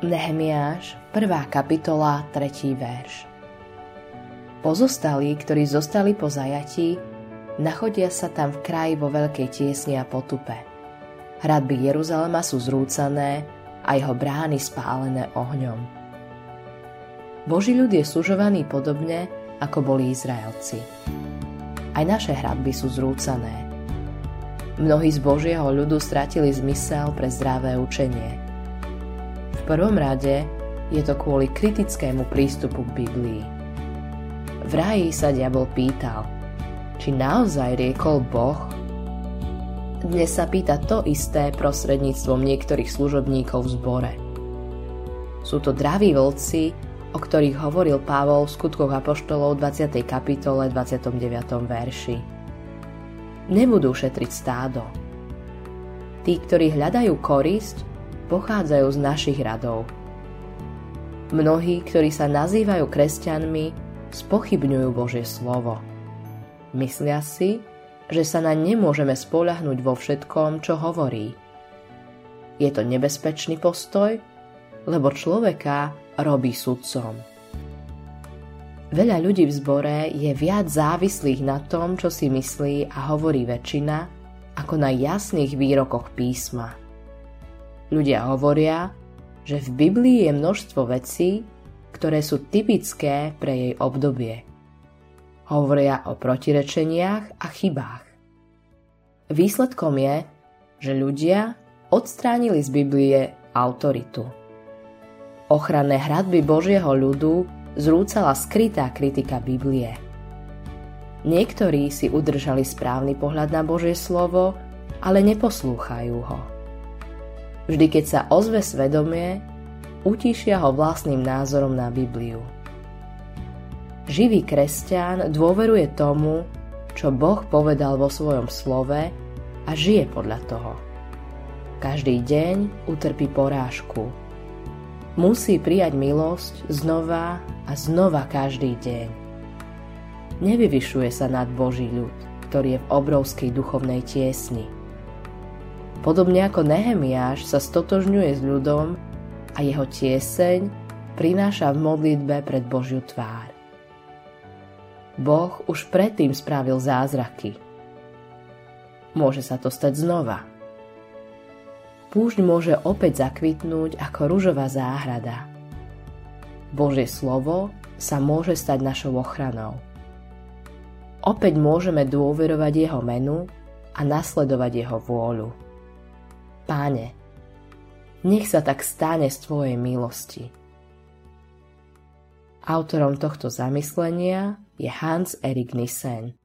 Nehemiáš, 1. kapitola, 3. verš. Pozostali, ktorí zostali po zajatí, nachodia sa tam v kraji vo veľkej tiesni a potupe. Hradby Jeruzalema sú zrúcané a jeho brány spálené ohňom. Boží ľud je sužovaný podobne, ako boli Izraelci. Aj naše hradby sú zrúcané. Mnohí z Božieho ľudu stratili zmysel pre zdravé učenie – prvom rade je to kvôli kritickému prístupu k Biblii. V ráji sa diabol pýtal, či naozaj riekol Boh? Dnes sa pýta to isté prostredníctvom niektorých služobníkov v zbore. Sú to draví vlci, o ktorých hovoril Pavol v skutkoch Apoštolov 20. kapitole 29. verši. Nebudú šetriť stádo. Tí, ktorí hľadajú korisť, pochádzajú z našich radov. Mnohí, ktorí sa nazývajú kresťanmi, spochybňujú Božie slovo. Myslia si, že sa na nemôžeme spoľahnúť vo všetkom, čo hovorí. Je to nebezpečný postoj, lebo človeka robí sudcom. Veľa ľudí v zbore je viac závislých na tom, čo si myslí a hovorí väčšina, ako na jasných výrokoch písma. Ľudia hovoria, že v Biblii je množstvo vecí, ktoré sú typické pre jej obdobie. Hovoria o protirečeniach a chybách. Výsledkom je, že ľudia odstránili z Biblie autoritu. Ochranné hradby Božieho ľudu zrúcala skrytá kritika Biblie. Niektorí si udržali správny pohľad na Božie slovo, ale neposlúchajú ho. Vždy, keď sa ozve svedomie, utíšia ho vlastným názorom na Bibliu. Živý kresťan dôveruje tomu, čo Boh povedal vo svojom slove a žije podľa toho. Každý deň utrpí porážku. Musí prijať milosť znova a znova každý deň. Nevyvyšuje sa nad Boží ľud, ktorý je v obrovskej duchovnej tiesni – Podobne ako Nehemiáš sa stotožňuje s ľudom a jeho tieseň prináša v modlitbe pred Božiu tvár. Boh už predtým spravil zázraky. Môže sa to stať znova. Púšť môže opäť zakvitnúť ako ružová záhrada. Božie slovo sa môže stať našou ochranou. Opäť môžeme dôverovať jeho menu a nasledovať jeho vôľu. Páne, nech sa tak stane z Tvojej milosti. Autorom tohto zamyslenia je Hans Erik Nissen.